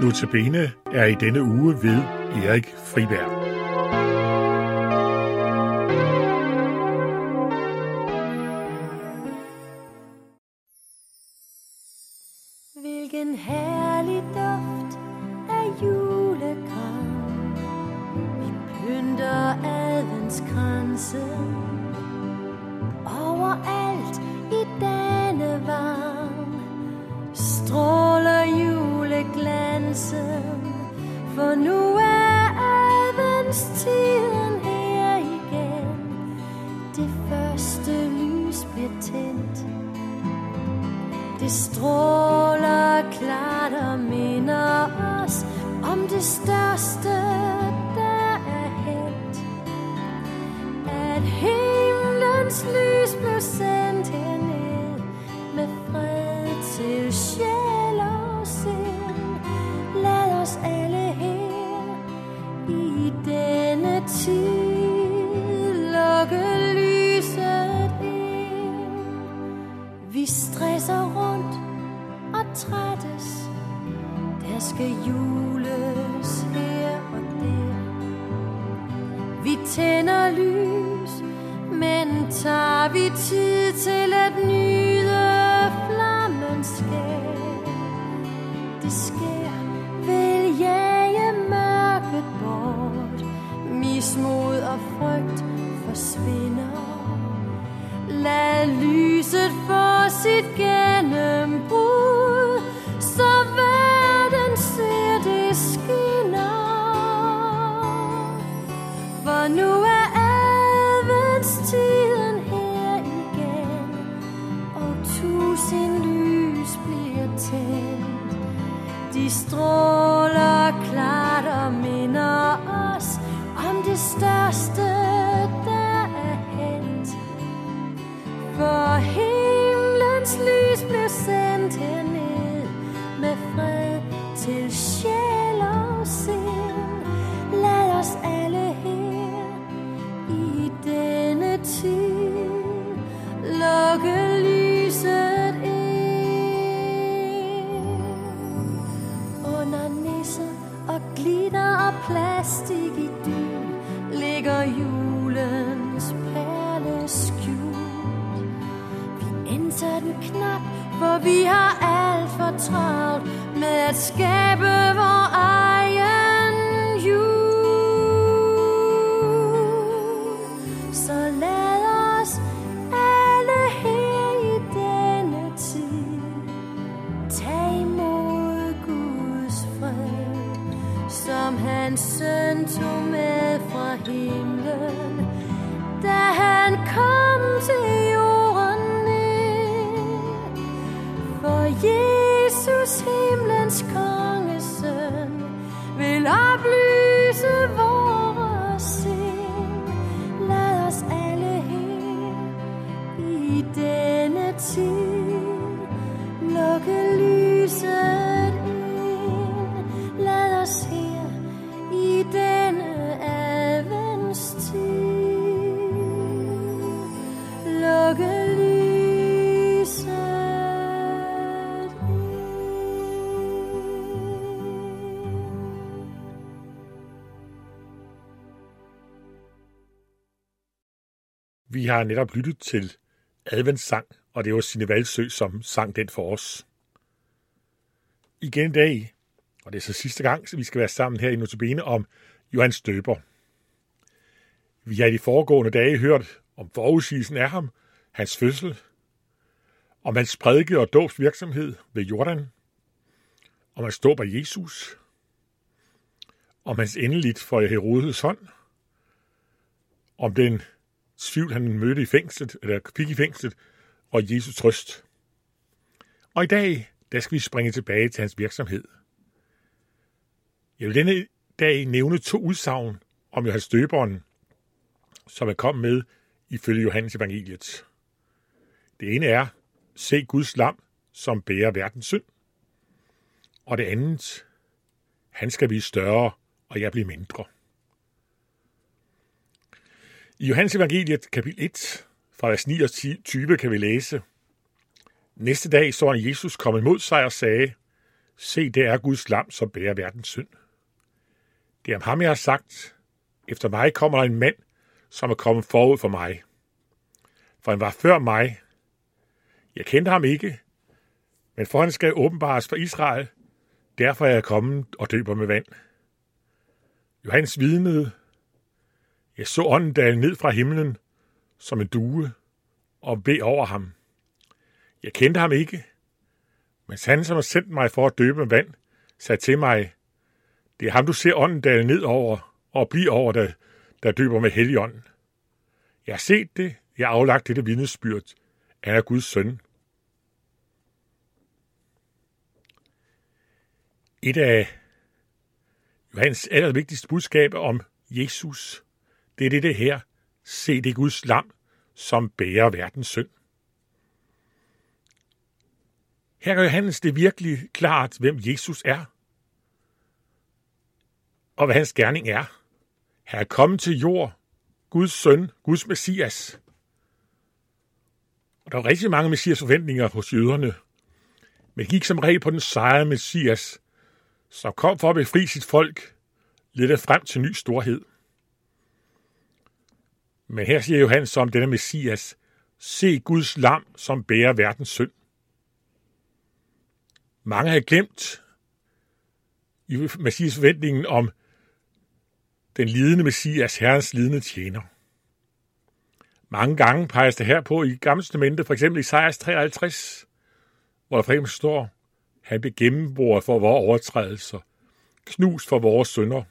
Notabene er i denne uge ved Erik Friberg. Juleglansen For nu er adventstiden her igen. Det første lys bliver tændt. Det stråler klart og minder os om det største, os alle her i denne tid. Lukke lyset ind. Vi stresser rundt og trættes. Der skal jules her og der. Vi tænder lys Men tager vi tid Mismod og frygt forsvinder Lad lyset få sit gennembrud, så verden ser det skinner. For nu er adventstiden her igen, og tusind lys bliver tændt. De stråler Vi en knap, for vi har alt for travlt med at skabe vores egen Jesus, himlens kongesøn, vil oplyse Vi har netop lyttet til adventssang, og det var Signe Valsø, som sang den for os. Igen i dag, og det er så sidste gang, så vi skal være sammen her i Notabene om Johan Døber. Vi har i de foregående dage hørt om forudsigelsen af ham, hans fødsel, om hans prædike og dåbsvirksomhed ved Jordan, om hans dåb af Jesus, om hans endeligt for Herodes hånd, om den tvivl, han mødte i fængslet, eller fik i fængslet, og Jesus trøst. Og i dag, der skal vi springe tilbage til hans virksomhed. Jeg vil denne dag nævne to udsagn om Johannes Døberen, som er kommet med ifølge Johannes evangeliet. Det ene er, se Guds lam, som bærer verdens synd. Og det andet, han skal blive større, og jeg bliver mindre. I Johannes evangeliet kapitel 1, fra vers 9 og 20, kan vi læse, Næste dag så han Jesus komme imod sig og sagde, Se, det er Guds lam, som bærer verdens synd. Det er om ham, jeg har sagt. Efter mig kommer der en mand, som er kommet forud for mig. For han var før mig. Jeg kendte ham ikke, men for han skal åbenbares for Israel, derfor er jeg kommet og døber med vand. Johannes vidnede, jeg så ånden dale ned fra himlen som en due og bed over ham. Jeg kendte ham ikke, men han, som har sendt mig for at døbe med vand, sagde til mig, det er ham, du ser ånden dale ned over og blive over, der, der døber med helligånden. Jeg har set det, jeg har aflagt dette vidnesbyrd. Han er Guds søn. Et af Johannes allervigtigste budskaber om Jesus, det er det, det her. Se det Guds lam, som bærer verdens synd. Her gør Johannes det virkelig klart, hvem Jesus er, og hvad hans gerning er. Han er kommet til jord, Guds søn, Guds messias. Og der var rigtig mange messias forventninger hos jøderne, men gik som regel på den sejrede messias, som kom for at befri sit folk, lidt frem til ny storhed. Men her siger Johannes om denne messias, se Guds lam, som bærer verdens synd. Mange har glemt i Messias forventningen om den lidende Messias, Herrens lidende tjener. Mange gange peges det her på i Gamle Testamente, for eksempel i Isaias 53, hvor der for eksempel står, han blev gennemboret for vores overtrædelser, knust for vores synder.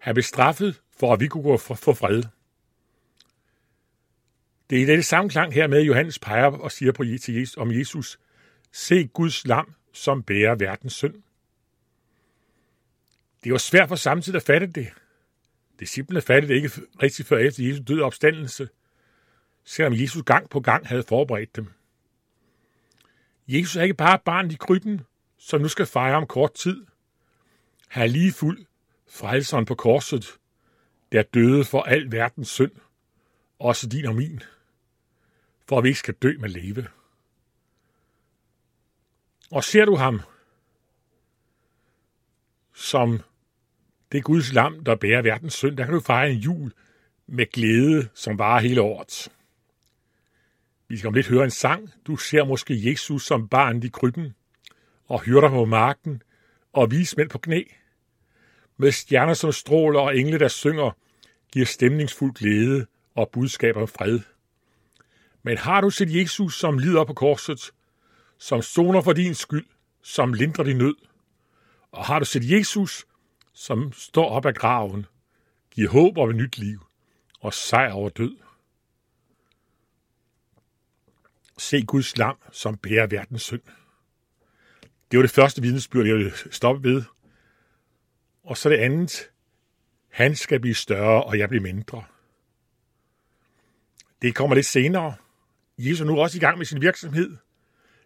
Han blev straffet for, at vi kunne gå for fred. Det er i samme klang her med, Johannes peger og siger på, til Jesus, om Jesus, se Guds lam, som bærer verdens synd. Det var svært for samtidig at fatte det. Disciplene fattede det ikke rigtig før efter Jesus døde opstandelse, selvom Jesus gang på gang havde forberedt dem. Jesus er ikke bare barn i krybben, som nu skal fejre om kort tid. Han er lige fuld frelseren på korset, der døde for al verdens synd, også din og min, for at vi ikke skal dø med leve. Og ser du ham som det Guds lam, der bærer verdens synd, der kan du fejre en jul med glæde, som varer hele året. Vi skal om lidt høre en sang. Du ser måske Jesus som barn i krybben, og hyrder på marken, og vismænd på knæ. Med stjerner som stråler og engle, der synger, giver stemningsfuld glæde og budskaber om fred. Men har du set Jesus, som lider på korset, som soner for din skyld, som lindrer din nød? Og har du set Jesus, som står op af graven, giver håb om et nyt liv og sejr over død? Se Guds lam, som bærer verdens synd. Det var det første vidnesbyrd, jeg ville stoppe ved. Og så det andet. Han skal blive større, og jeg bliver mindre. Det kommer lidt senere. Jesus er nu også i gang med sin virksomhed.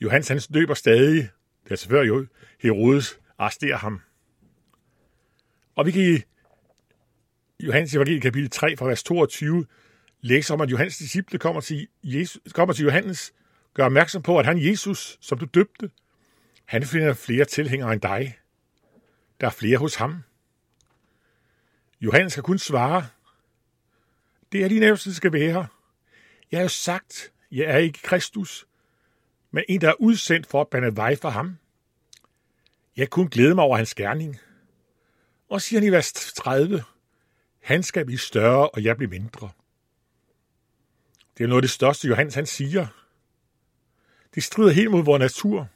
Johannes han døber stadig. Det er selvfølgelig jo Herodes arresterer ham. Og vi kan i Johannes evangelie kapitel 3 fra vers 22 læse om, at Johannes disciple kommer til, Jesus, kommer til Johannes, gør opmærksom på, at han Jesus, som du døbte, han finder flere tilhængere end dig. Der er flere hos ham. Johannes kan kun svare, det er de nævste, skal være. Jeg har jo sagt, jeg er ikke Kristus, men en, der er udsendt for at bande vej for ham. Jeg kunne glæde mig over hans gerning. Og siger han i vers 30, han skal blive større, og jeg bliver mindre. Det er noget af det største, Johannes han siger. Det strider helt mod vores natur.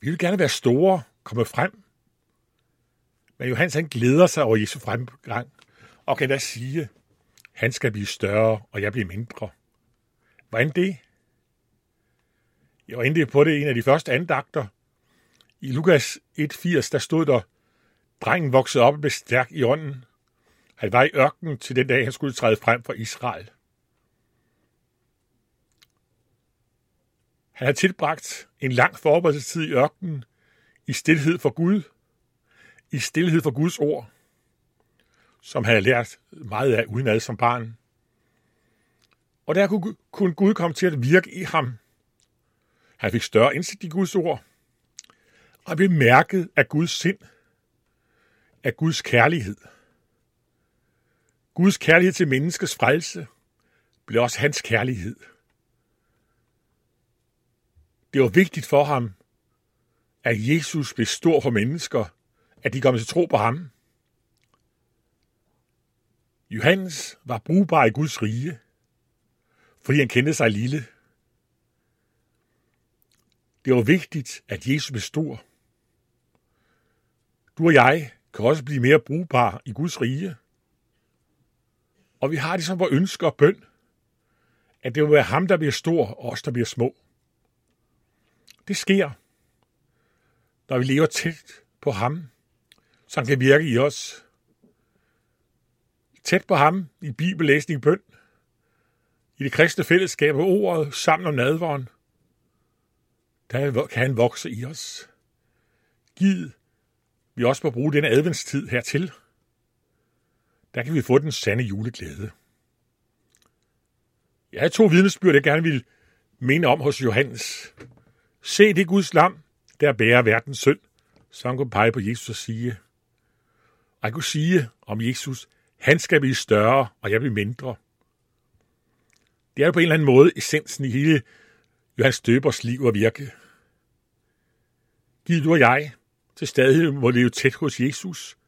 Vi vil gerne være store, komme frem. Men Johannes han glæder sig over Jesu fremgang, og kan da sige, han skal blive større, og jeg bliver mindre. Hvordan det? Jeg var inde på det en af de første andagter. I Lukas 1.80, der stod der, drengen voksede op og blev stærk i ånden. Han var i ørkenen til den dag, han skulle træde frem for Israel. Han havde tilbragt en lang forberedelsestid i ørkenen, i stillhed for Gud, i stillhed for Guds ord, som han havde lært meget af udenad som barn. Og der kunne Gud komme til at virke i ham. Han fik større indsigt i Guds ord. og blev mærket af Guds sind, af Guds kærlighed. Guds kærlighed til menneskets frelse blev også hans kærlighed. Det var vigtigt for ham, at Jesus blev stor for mennesker, at de kom til tro på ham. Johannes var brugbar i Guds rige, fordi han kendte sig lille. Det var vigtigt, at Jesus blev stor. Du og jeg kan også blive mere brugbar i Guds rige. Og vi har det som vores ønsker og bøn, at det vil være ham, der bliver stor, og os, der bliver små. Det sker, når vi lever tæt på ham, som kan virke i os. Tæt på ham i bibellæsning bøn, i det kristne fællesskab og ordet sammen om nadvåren, der kan han vokse i os. Giv vi også må bruge denne adventstid hertil. Der kan vi få den sande juleglæde. Jeg har to vidnesbyrd, jeg gerne vil minde om hos Johannes. Se det Guds lam, der bærer verdens synd, så han kunne pege på Jesus og sige, og jeg kunne sige om Jesus, han skal blive større, og jeg bliver mindre. Det er jo på en eller anden måde essensen i hele Johannes Døbers liv og virke. Giv du og jeg til stadighed må leve tæt hos Jesus.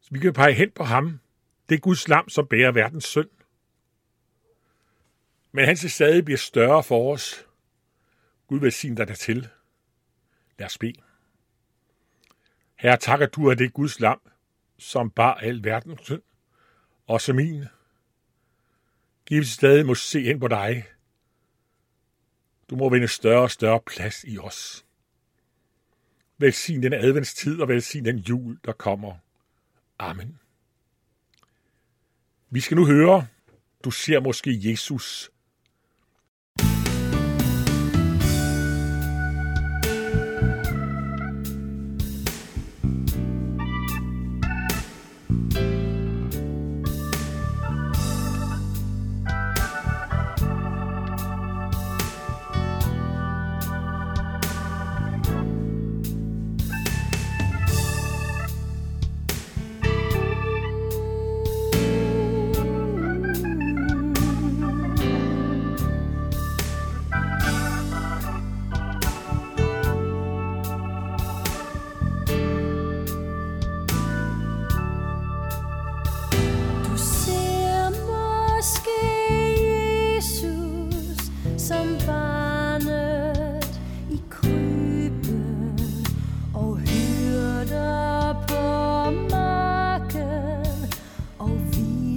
Så vi kan pege hen på ham. Det er Guds lam, som bærer verdens synd. Men han til stadig bliver større for os. Gud velsign dig dertil. Lad os bede. Herre, tak at du er det Guds lam, som bar al verdens synd, også min. Giv stadig må se ind på dig. Du må vinde større og større plads i os. Velsign den adventstid og velsign den jul, der kommer. Amen. Vi skal nu høre, du ser måske Jesus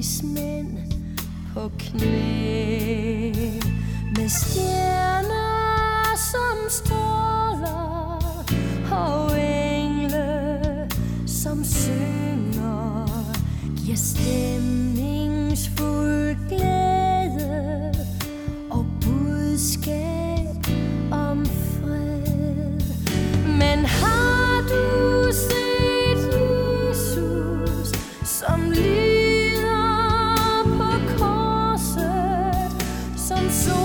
vismænd på knæ. Med stjerner som stråler og engle som synger giver stemme. so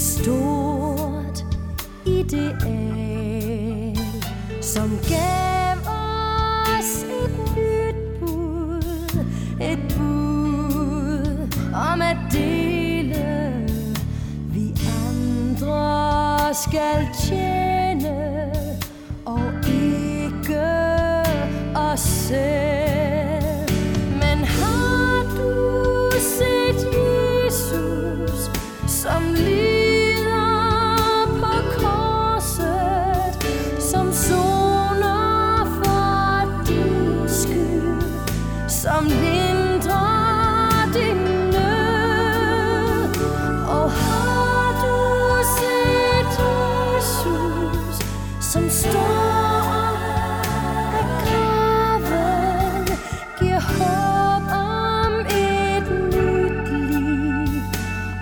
stort ideal, som gav os et nyt bud, et bud om at dele, vi andre skal tjene og ikke os selv.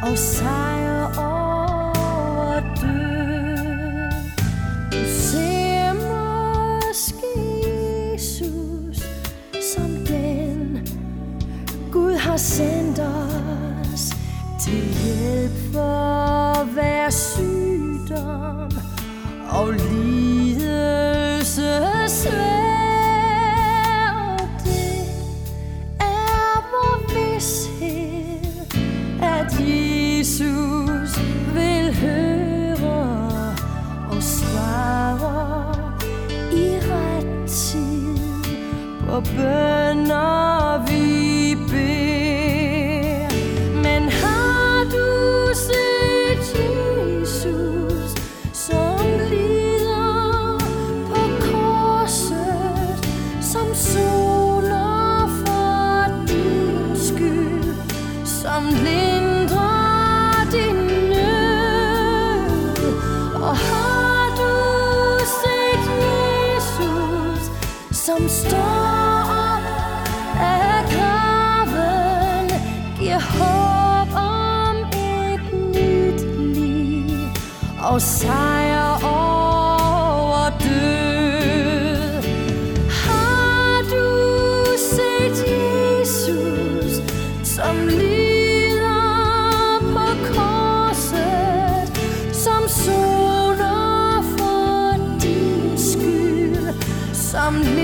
outside. På bønder vi som